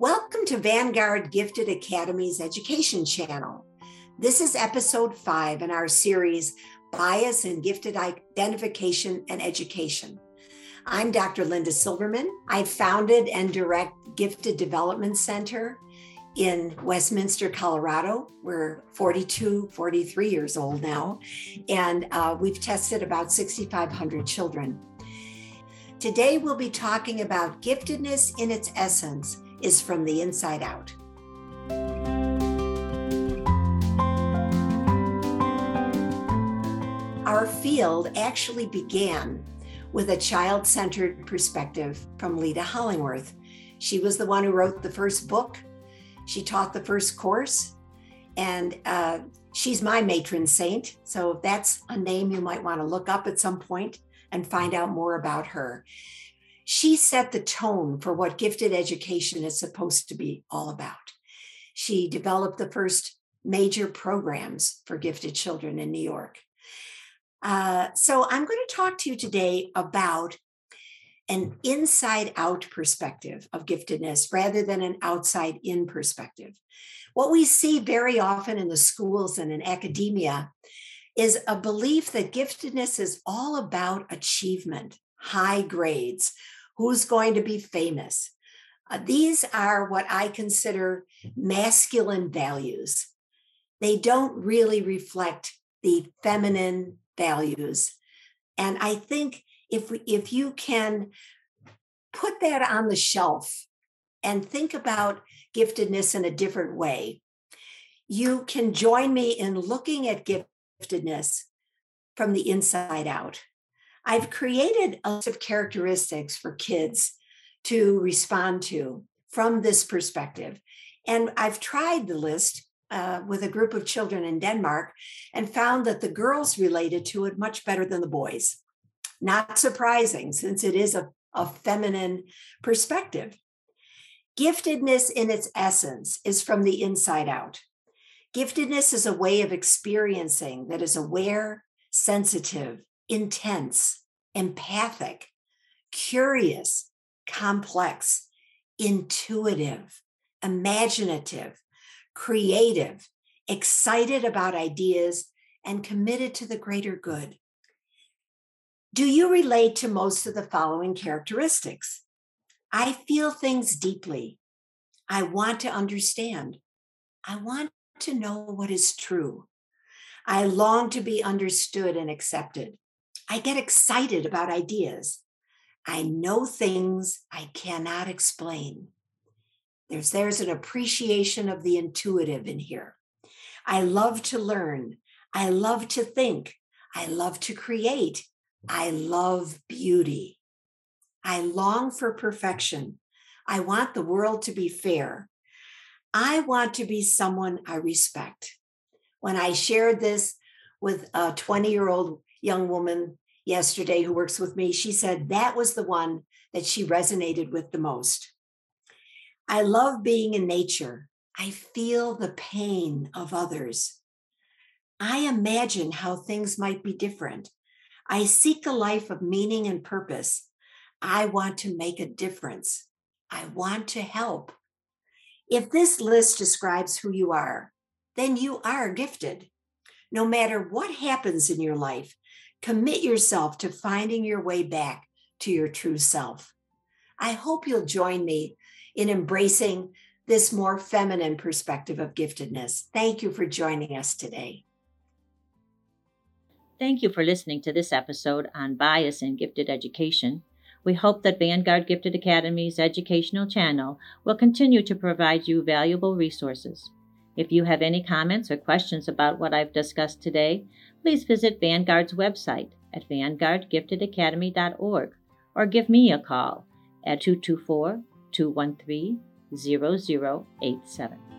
Welcome to Vanguard Gifted Academy's education channel. This is episode five in our series Bias in Gifted Identification and Education. I'm Dr. Linda Silverman. I founded and direct Gifted Development Center in Westminster, Colorado. We're 42, 43 years old now, and uh, we've tested about 6,500 children. Today, we'll be talking about giftedness in its essence is from the inside out. Our field actually began with a child centered perspective from Leta Hollingworth. She was the one who wrote the first book, she taught the first course, and uh, she's my matron saint. So that's a name you might want to look up at some point and find out more about her she set the tone for what gifted education is supposed to be all about. She developed the first major programs for gifted children in New York. Uh, so I'm going to talk to you today about an inside out perspective of giftedness rather than an outside in perspective. What we see very often in the schools and in academia is a belief that giftedness is all about achievement, high grades, who's going to be famous. Uh, these are what I consider masculine values. They don't really reflect the feminine values. And I think if, if you can put that on the shelf and think about giftedness in a different way, you can join me in looking at giftedness from the inside out. I've created a list of characteristics for kids to respond to from this perspective. And I've tried the list uh, with a group of children in Denmark and found that the girls related to it much better than the boys. Not surprising, since it is a, a feminine perspective. Giftedness in its essence is from the inside out. Giftedness is a way of experiencing that is aware, sensitive, intense, empathic, curious, complex, intuitive, imaginative, creative, excited about ideas, and committed to the greater good. Do you relate to most of the following characteristics? I feel things deeply. I want to understand. I want to know what is true. I long to be understood and accepted. I get excited about ideas. I know things I cannot explain. There's, there's an appreciation of the intuitive in here. I love to learn. I love to think. I love to create. I love beauty. I long for perfection. I want the world to be fair. I want to be someone I respect. When I shared this with a 20 year old young woman yesterday who works with me, she said that was the one that she resonated with the most. I love being in nature. I feel the pain of others. I imagine how things might be different. I seek a life of meaning and purpose. I want to make a difference. I want to help. If this list describes who you are, then you are gifted. No matter what happens in your life, commit yourself to finding your way back to your true self. I hope you'll join me in embracing this more feminine perspective of giftedness. Thank you for joining us today. Thank you for listening to this episode on bias in gifted education. We hope that Vanguard Gifted Academy's educational channel will continue to provide you valuable resources. If you have any comments or questions about what I've discussed today, please visit Vanguard's website at vanguardgiftedacademy.org or give me a call at 224 213 0087.